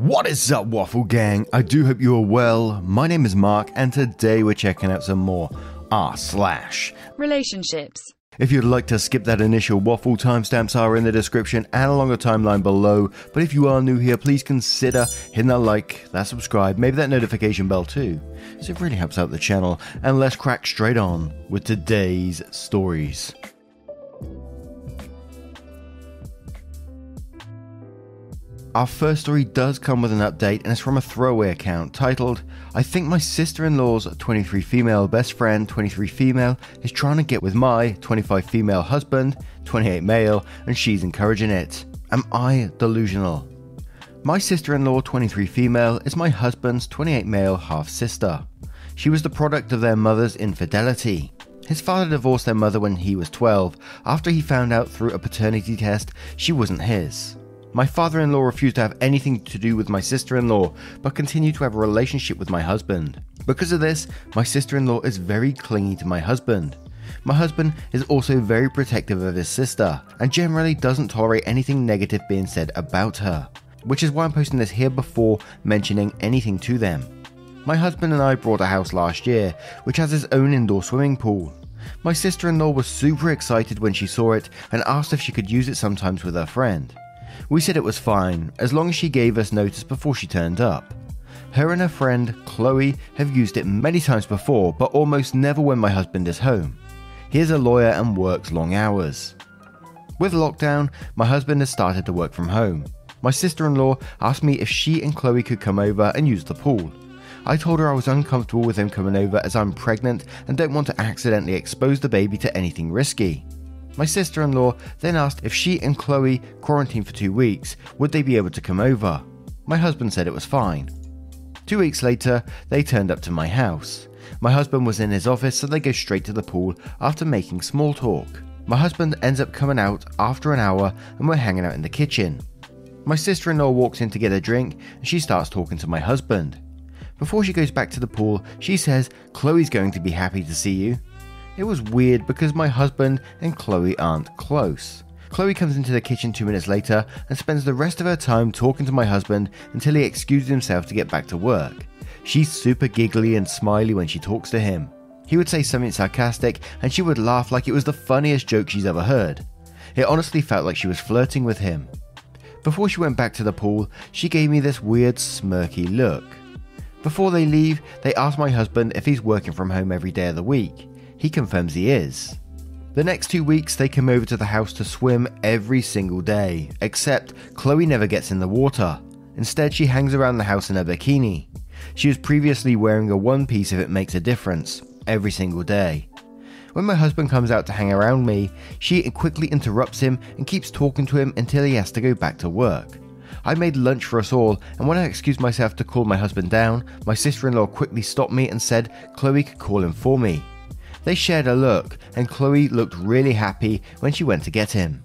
What is up, Waffle Gang? I do hope you are well. My name is Mark, and today we're checking out some more r slash. relationships. If you'd like to skip that initial waffle, timestamps are in the description and along the timeline below. But if you are new here, please consider hitting that like, that subscribe, maybe that notification bell too, as it really helps out the channel. And let's crack straight on with today's stories. Our first story does come with an update and it's from a throwaway account titled, I think my sister in law's 23 female best friend, 23 female, is trying to get with my 25 female husband, 28 male, and she's encouraging it. Am I delusional? My sister in law, 23 female, is my husband's 28 male half sister. She was the product of their mother's infidelity. His father divorced their mother when he was 12 after he found out through a paternity test she wasn't his. My father in law refused to have anything to do with my sister in law, but continued to have a relationship with my husband. Because of this, my sister in law is very clingy to my husband. My husband is also very protective of his sister, and generally doesn't tolerate anything negative being said about her, which is why I'm posting this here before mentioning anything to them. My husband and I bought a house last year, which has its own indoor swimming pool. My sister in law was super excited when she saw it and asked if she could use it sometimes with her friend. We said it was fine, as long as she gave us notice before she turned up. Her and her friend, Chloe, have used it many times before, but almost never when my husband is home. He is a lawyer and works long hours. With lockdown, my husband has started to work from home. My sister in law asked me if she and Chloe could come over and use the pool. I told her I was uncomfortable with him coming over as I'm pregnant and don't want to accidentally expose the baby to anything risky. My sister in law then asked if she and Chloe quarantined for two weeks, would they be able to come over? My husband said it was fine. Two weeks later, they turned up to my house. My husband was in his office, so they go straight to the pool after making small talk. My husband ends up coming out after an hour and we're hanging out in the kitchen. My sister in law walks in to get a drink and she starts talking to my husband. Before she goes back to the pool, she says, Chloe's going to be happy to see you. It was weird because my husband and Chloe aren't close. Chloe comes into the kitchen two minutes later and spends the rest of her time talking to my husband until he excuses himself to get back to work. She's super giggly and smiley when she talks to him. He would say something sarcastic and she would laugh like it was the funniest joke she's ever heard. It honestly felt like she was flirting with him. Before she went back to the pool, she gave me this weird smirky look. Before they leave, they ask my husband if he's working from home every day of the week. He confirms he is. The next two weeks, they come over to the house to swim every single day, except Chloe never gets in the water. Instead, she hangs around the house in a bikini. She was previously wearing a one piece if it makes a difference, every single day. When my husband comes out to hang around me, she quickly interrupts him and keeps talking to him until he has to go back to work. I made lunch for us all, and when I excused myself to call my husband down, my sister in law quickly stopped me and said Chloe could call him for me. They shared a look, and Chloe looked really happy when she went to get him.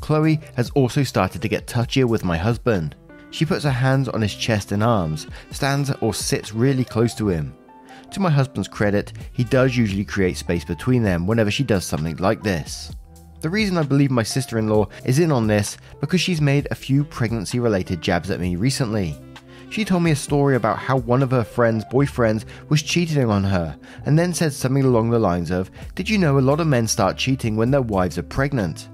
Chloe has also started to get touchier with my husband. She puts her hands on his chest and arms, stands or sits really close to him. To my husband's credit, he does usually create space between them whenever she does something like this. The reason I believe my sister in law is in on this because she's made a few pregnancy related jabs at me recently. She told me a story about how one of her friend's boyfriends was cheating on her, and then said something along the lines of, Did you know a lot of men start cheating when their wives are pregnant?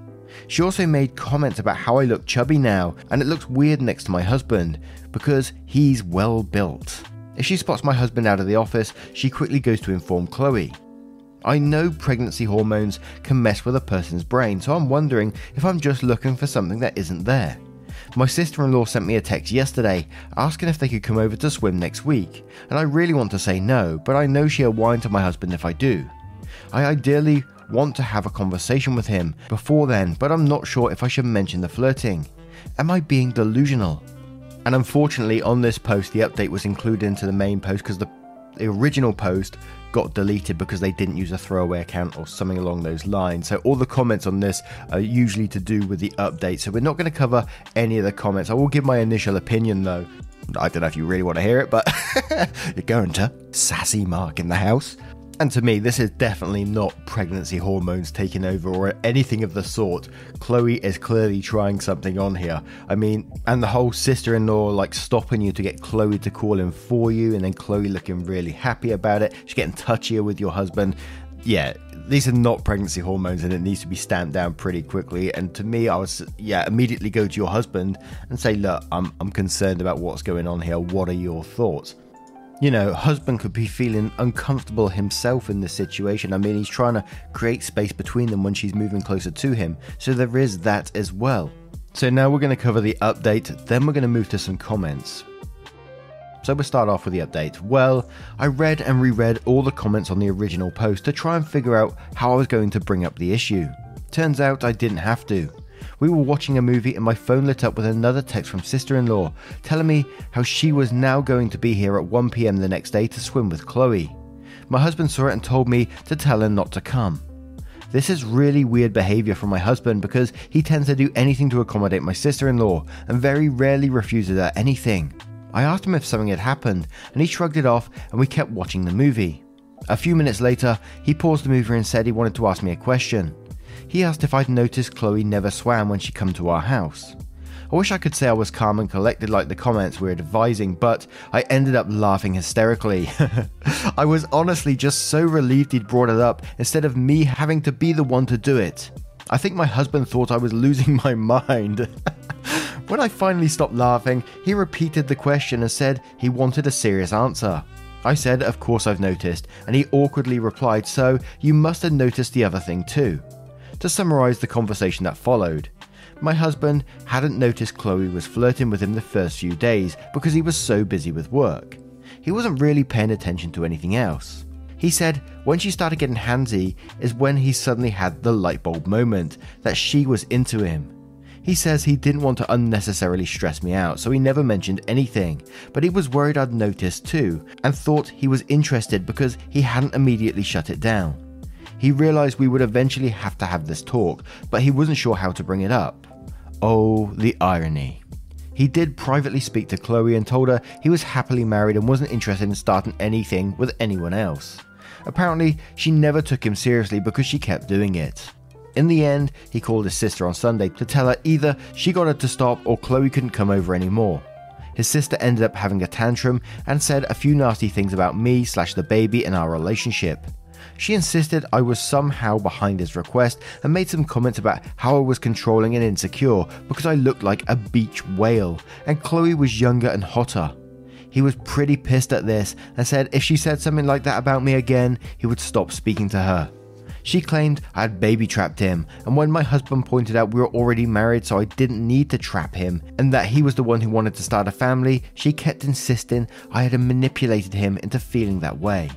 She also made comments about how I look chubby now, and it looks weird next to my husband, because he's well built. If she spots my husband out of the office, she quickly goes to inform Chloe. I know pregnancy hormones can mess with a person's brain, so I'm wondering if I'm just looking for something that isn't there. My sister in law sent me a text yesterday asking if they could come over to swim next week, and I really want to say no, but I know she'll whine to my husband if I do. I ideally want to have a conversation with him before then, but I'm not sure if I should mention the flirting. Am I being delusional? And unfortunately, on this post, the update was included into the main post because the, the original post got deleted because they didn't use a throwaway account or something along those lines. So all the comments on this are usually to do with the update. So we're not going to cover any of the comments. I will give my initial opinion though. I don't know if you really want to hear it, but you're going to. Sassy Mark in the house. And to me, this is definitely not pregnancy hormones taking over or anything of the sort. Chloe is clearly trying something on here. I mean, and the whole sister in law like stopping you to get Chloe to call in for you, and then Chloe looking really happy about it. She's getting touchier with your husband. Yeah, these are not pregnancy hormones and it needs to be stamped down pretty quickly. And to me, I was, yeah, immediately go to your husband and say, look, I'm, I'm concerned about what's going on here. What are your thoughts? You know, husband could be feeling uncomfortable himself in this situation. I mean, he's trying to create space between them when she's moving closer to him. So there is that as well. So now we're going to cover the update, then we're going to move to some comments. So we'll start off with the update. Well, I read and reread all the comments on the original post to try and figure out how I was going to bring up the issue. Turns out I didn't have to. We were watching a movie and my phone lit up with another text from sister in law telling me how she was now going to be here at 1pm the next day to swim with Chloe. My husband saw it and told me to tell her not to come. This is really weird behaviour from my husband because he tends to do anything to accommodate my sister in law and very rarely refuses her anything. I asked him if something had happened and he shrugged it off and we kept watching the movie. A few minutes later, he paused the movie and said he wanted to ask me a question. He asked if I'd noticed Chloe never swam when she come to our house. I wish I could say I was calm and collected like the comments we were advising, but I ended up laughing hysterically. I was honestly just so relieved he'd brought it up instead of me having to be the one to do it. I think my husband thought I was losing my mind. when I finally stopped laughing, he repeated the question and said he wanted a serious answer. I said, Of course I've noticed, and he awkwardly replied, So you must have noticed the other thing too to summarise the conversation that followed. My husband hadn't noticed Chloe was flirting with him the first few days because he was so busy with work. He wasn't really paying attention to anything else. He said when she started getting handsy is when he suddenly had the light bulb moment that she was into him. He says he didn't want to unnecessarily stress me out, so he never mentioned anything, but he was worried I'd noticed too, and thought he was interested because he hadn't immediately shut it down. He realized we would eventually have to have this talk, but he wasn't sure how to bring it up. Oh, the irony. He did privately speak to Chloe and told her he was happily married and wasn't interested in starting anything with anyone else. Apparently, she never took him seriously because she kept doing it. In the end, he called his sister on Sunday to tell her either she got her to stop or Chloe couldn't come over anymore. His sister ended up having a tantrum and said a few nasty things about me slash the baby and our relationship. She insisted I was somehow behind his request and made some comments about how I was controlling and insecure because I looked like a beach whale and Chloe was younger and hotter. He was pretty pissed at this and said if she said something like that about me again, he would stop speaking to her. She claimed I had baby trapped him, and when my husband pointed out we were already married, so I didn't need to trap him, and that he was the one who wanted to start a family, she kept insisting I had manipulated him into feeling that way.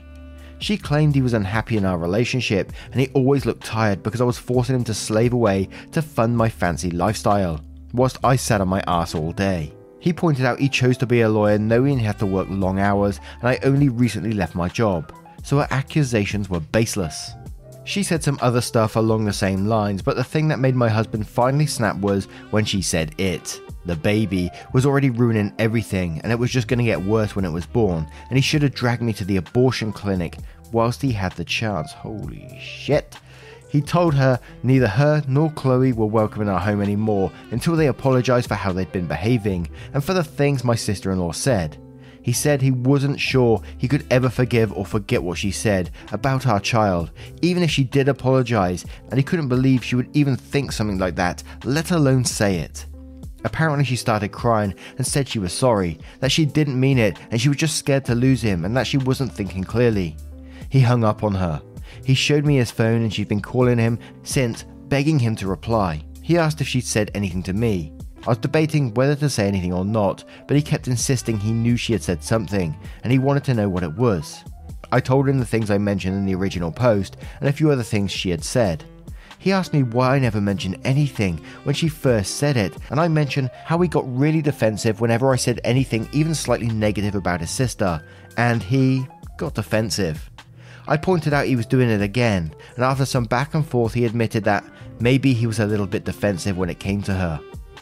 She claimed he was unhappy in our relationship and he always looked tired because I was forcing him to slave away to fund my fancy lifestyle, whilst I sat on my ass all day. He pointed out he chose to be a lawyer knowing he had to work long hours and I only recently left my job, so her accusations were baseless. She said some other stuff along the same lines, but the thing that made my husband finally snap was when she said it. The baby was already ruining everything, and it was just going to get worse when it was born, and he should have dragged me to the abortion clinic whilst he had the chance. Holy shit. He told her neither her nor Chloe were welcome in our home anymore until they apologised for how they'd been behaving and for the things my sister in law said. He said he wasn't sure he could ever forgive or forget what she said about our child, even if she did apologise, and he couldn't believe she would even think something like that, let alone say it. Apparently, she started crying and said she was sorry, that she didn't mean it, and she was just scared to lose him, and that she wasn't thinking clearly. He hung up on her. He showed me his phone and she'd been calling him since, begging him to reply. He asked if she'd said anything to me. I was debating whether to say anything or not, but he kept insisting he knew she had said something, and he wanted to know what it was. I told him the things I mentioned in the original post and a few other things she had said. He asked me why I never mentioned anything when she first said it, and I mentioned how he got really defensive whenever I said anything even slightly negative about his sister, and he got defensive. I pointed out he was doing it again, and after some back and forth, he admitted that maybe he was a little bit defensive when it came to her.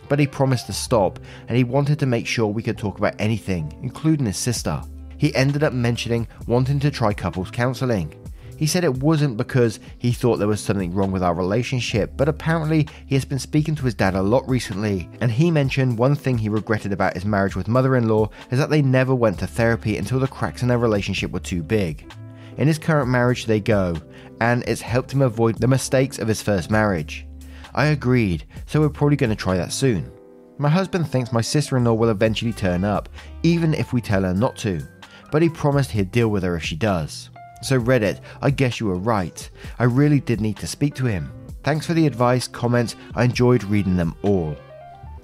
But he promised to stop, and he wanted to make sure we could talk about anything, including his sister. He ended up mentioning wanting to try couples counselling. He said it wasn't because he thought there was something wrong with our relationship, but apparently he has been speaking to his dad a lot recently, and he mentioned one thing he regretted about his marriage with mother in law is that they never went to therapy until the cracks in their relationship were too big. In his current marriage, they go, and it's helped him avoid the mistakes of his first marriage. I agreed, so we're probably going to try that soon. My husband thinks my sister in law will eventually turn up, even if we tell her not to, but he promised he'd deal with her if she does. So, Reddit, I guess you were right. I really did need to speak to him. Thanks for the advice, comments, I enjoyed reading them all.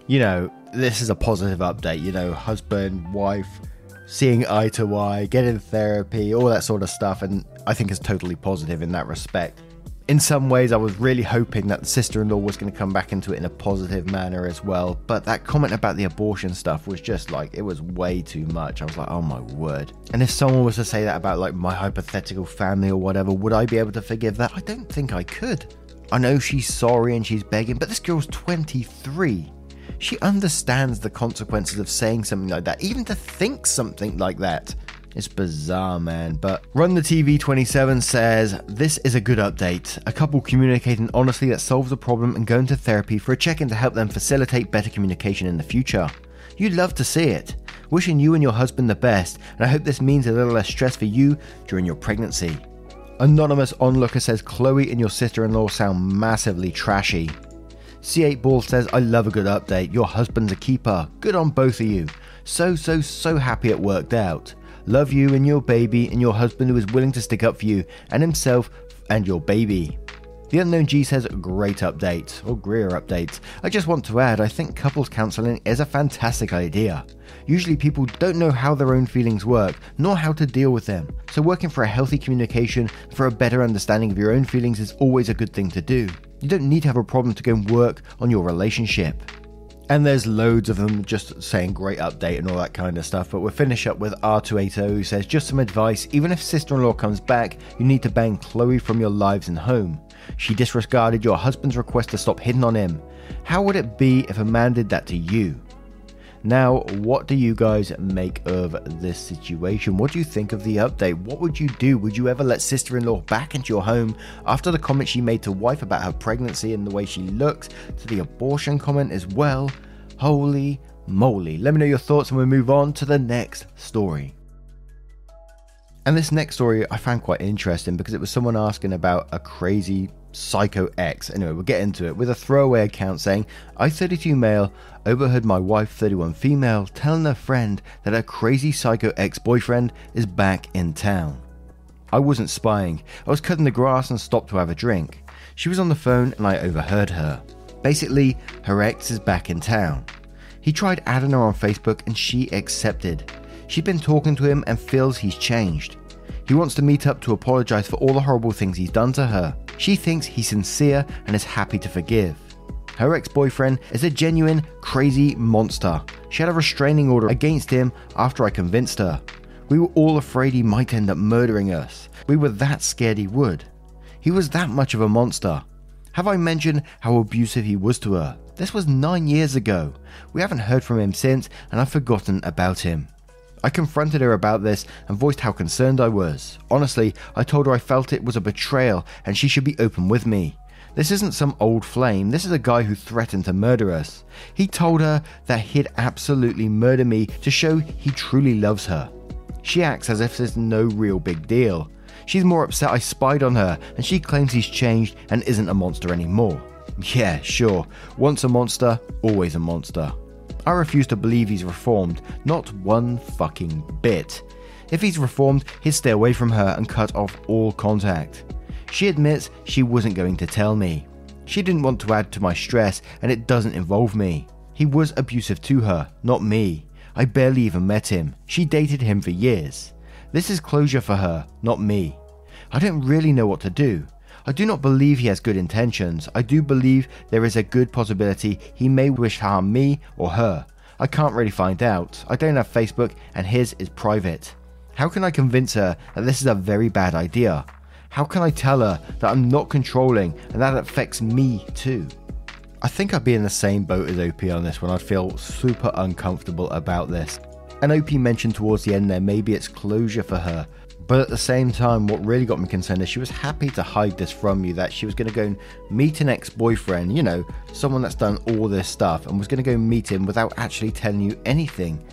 You know, this is a positive update, you know, husband, wife, seeing eye to eye, getting therapy, all that sort of stuff, and I think it's totally positive in that respect. In some ways, I was really hoping that the sister in law was going to come back into it in a positive manner as well, but that comment about the abortion stuff was just like, it was way too much. I was like, oh my word. And if someone was to say that about like my hypothetical family or whatever, would I be able to forgive that? I don't think I could. I know she's sorry and she's begging, but this girl's 23 she understands the consequences of saying something like that, even to think something like that. It's bizarre, man. But Run the TV 27 says this is a good update. A couple communicating honestly that solves a problem and going to therapy for a check in to help them facilitate better communication in the future. You'd love to see it. Wishing you and your husband the best, and I hope this means a little less stress for you during your pregnancy. Anonymous onlooker says Chloe and your sister in law sound massively trashy. C8 Ball says, I love a good update. Your husband's a keeper. Good on both of you. So, so, so happy it worked out. Love you and your baby and your husband who is willing to stick up for you and himself and your baby. The Unknown G says, great update, or Greer update. I just want to add, I think couples counselling is a fantastic idea. Usually people don't know how their own feelings work, nor how to deal with them. So working for a healthy communication, for a better understanding of your own feelings is always a good thing to do. You don't need to have a problem to go and work on your relationship. And there's loads of them just saying great update and all that kind of stuff. But we'll finish up with R280 who says just some advice. Even if sister in law comes back, you need to ban Chloe from your lives and home. She disregarded your husband's request to stop hitting on him. How would it be if a man did that to you? Now, what do you guys make of this situation? What do you think of the update? What would you do? Would you ever let sister in law back into your home after the comment she made to wife about her pregnancy and the way she looks, to the abortion comment as well? Holy moly. Let me know your thoughts and we'll move on to the next story. And this next story I found quite interesting because it was someone asking about a crazy Psycho X. Anyway, we'll get into it with a throwaway account saying, I 32 male overheard my wife 31 female telling her friend that her crazy psycho ex boyfriend is back in town. I wasn't spying, I was cutting the grass and stopped to have a drink. She was on the phone and I overheard her. Basically, her ex is back in town. He tried adding her on Facebook and she accepted. She'd been talking to him and feels he's changed. He wants to meet up to apologize for all the horrible things he's done to her. She thinks he's sincere and is happy to forgive. Her ex boyfriend is a genuine, crazy monster. She had a restraining order against him after I convinced her. We were all afraid he might end up murdering us. We were that scared he would. He was that much of a monster. Have I mentioned how abusive he was to her? This was nine years ago. We haven't heard from him since, and I've forgotten about him. I confronted her about this and voiced how concerned I was. Honestly, I told her I felt it was a betrayal and she should be open with me. This isn't some old flame, this is a guy who threatened to murder us. He told her that he'd absolutely murder me to show he truly loves her. She acts as if it's no real big deal. She's more upset I spied on her, and she claims he's changed and isn't a monster anymore. Yeah, sure, once a monster, always a monster. I refuse to believe he's reformed, not one fucking bit. If he's reformed, he'd stay away from her and cut off all contact. She admits she wasn't going to tell me. She didn't want to add to my stress, and it doesn't involve me. He was abusive to her, not me. I barely even met him. She dated him for years. This is closure for her, not me. I don't really know what to do. I do not believe he has good intentions. I do believe there is a good possibility he may wish harm me or her. I can't really find out. I don't have Facebook and his is private. How can I convince her that this is a very bad idea? How can I tell her that I'm not controlling and that affects me too? I think I'd be in the same boat as OP on this one. I'd feel super uncomfortable about this. And OP mentioned towards the end there maybe it's closure for her, but at the same time, what really got me concerned is she was happy to hide this from you that she was going to go and meet an ex boyfriend, you know, someone that's done all this stuff, and was going to go meet him without actually telling you anything.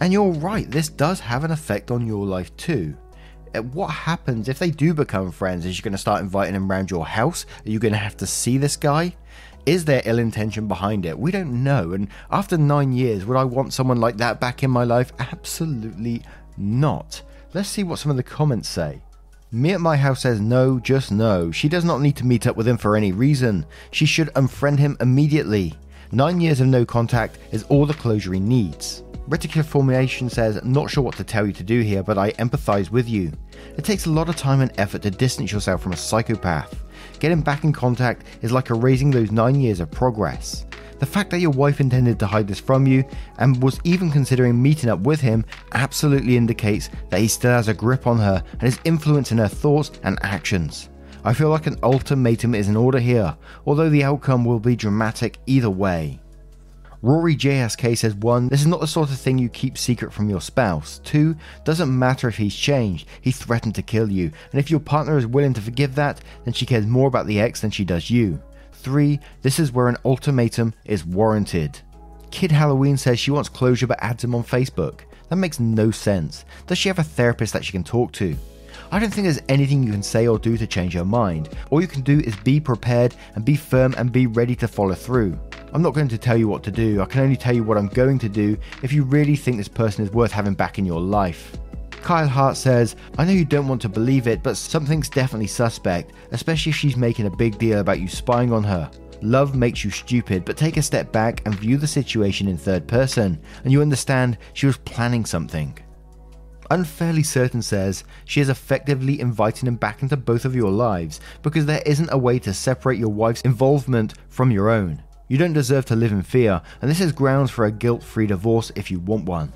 And you're right, this does have an effect on your life too. Uh, what happens if they do become friends? Is you going to start inviting them around your house? Are you going to have to see this guy? Is there ill intention behind it? We don't know. And after nine years, would I want someone like that back in my life? Absolutely not. Let's see what some of the comments say. Me at my house says no, just no. She does not need to meet up with him for any reason. She should unfriend him immediately. Nine years of no contact is all the closure he needs. Reticular Formulation says, Not sure what to tell you to do here, but I empathize with you. It takes a lot of time and effort to distance yourself from a psychopath. Getting back in contact is like erasing those nine years of progress. The fact that your wife intended to hide this from you and was even considering meeting up with him absolutely indicates that he still has a grip on her and is influencing her thoughts and actions. I feel like an ultimatum is in order here, although the outcome will be dramatic either way. Rory JSK says 1. This is not the sort of thing you keep secret from your spouse. 2. Doesn't matter if he's changed, he threatened to kill you, and if your partner is willing to forgive that, then she cares more about the ex than she does you. 3, this is where an ultimatum is warranted. Kid Halloween says she wants closure but adds him on Facebook. That makes no sense. Does she have a therapist that she can talk to? I don't think there's anything you can say or do to change her mind. All you can do is be prepared and be firm and be ready to follow through. I'm not going to tell you what to do, I can only tell you what I'm going to do if you really think this person is worth having back in your life. Kyle Hart says, I know you don't want to believe it, but something's definitely suspect, especially if she's making a big deal about you spying on her. Love makes you stupid, but take a step back and view the situation in third person, and you understand she was planning something. Unfairly Certain says she is effectively inviting him back into both of your lives because there isn't a way to separate your wife's involvement from your own. You don't deserve to live in fear, and this is grounds for a guilt free divorce if you want one.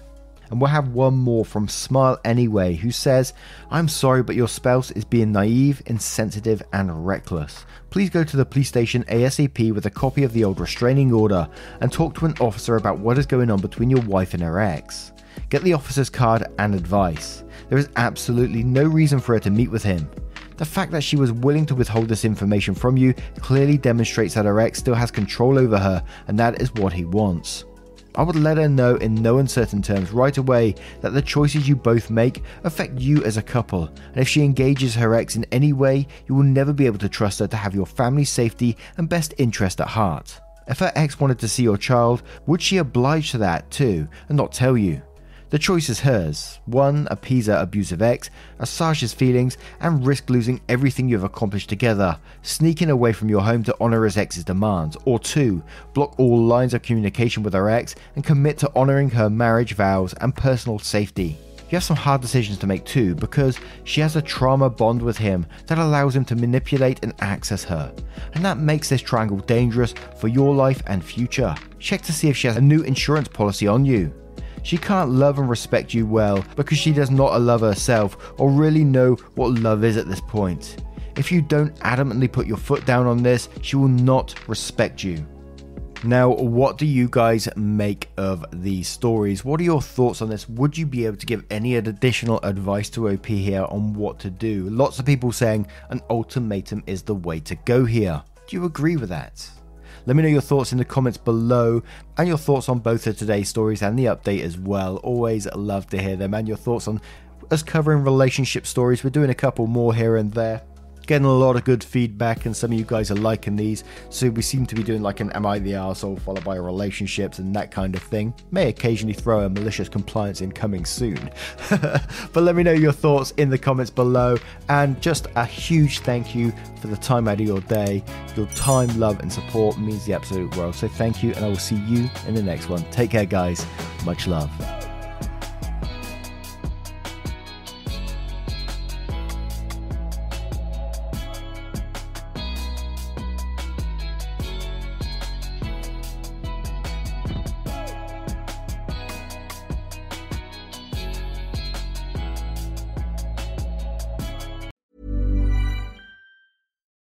And we'll have one more from Smile Anyway, who says, I'm sorry, but your spouse is being naive, insensitive, and reckless. Please go to the police station ASAP with a copy of the old restraining order and talk to an officer about what is going on between your wife and her ex. Get the officer's card and advice. There is absolutely no reason for her to meet with him. The fact that she was willing to withhold this information from you clearly demonstrates that her ex still has control over her, and that is what he wants. I would let her know in no uncertain terms right away that the choices you both make affect you as a couple, and if she engages her ex in any way, you will never be able to trust her to have your family's safety and best interest at heart. If her ex wanted to see your child, would she oblige to that too and not tell you? The choice is hers. One, appease her abusive ex, assuage his feelings, and risk losing everything you've accomplished together, sneaking away from your home to honour his ex's demands. Or two, block all lines of communication with her ex and commit to honouring her marriage vows and personal safety. You have some hard decisions to make too, because she has a trauma bond with him that allows him to manipulate and access her. And that makes this triangle dangerous for your life and future. Check to see if she has a new insurance policy on you. She can't love and respect you well because she does not love herself or really know what love is at this point. If you don't adamantly put your foot down on this, she will not respect you. Now, what do you guys make of these stories? What are your thoughts on this? Would you be able to give any additional advice to OP here on what to do? Lots of people saying an ultimatum is the way to go here. Do you agree with that? Let me know your thoughts in the comments below and your thoughts on both of today's stories and the update as well. Always love to hear them and your thoughts on us covering relationship stories. We're doing a couple more here and there getting a lot of good feedback, and some of you guys are liking these. So we seem to be doing like an Am I the Arsehole followed by relationships and that kind of thing. May occasionally throw a malicious compliance in coming soon. but let me know your thoughts in the comments below. And just a huge thank you for the time out of your day. Your time, love, and support means the absolute world. So thank you, and I will see you in the next one. Take care, guys. Much love.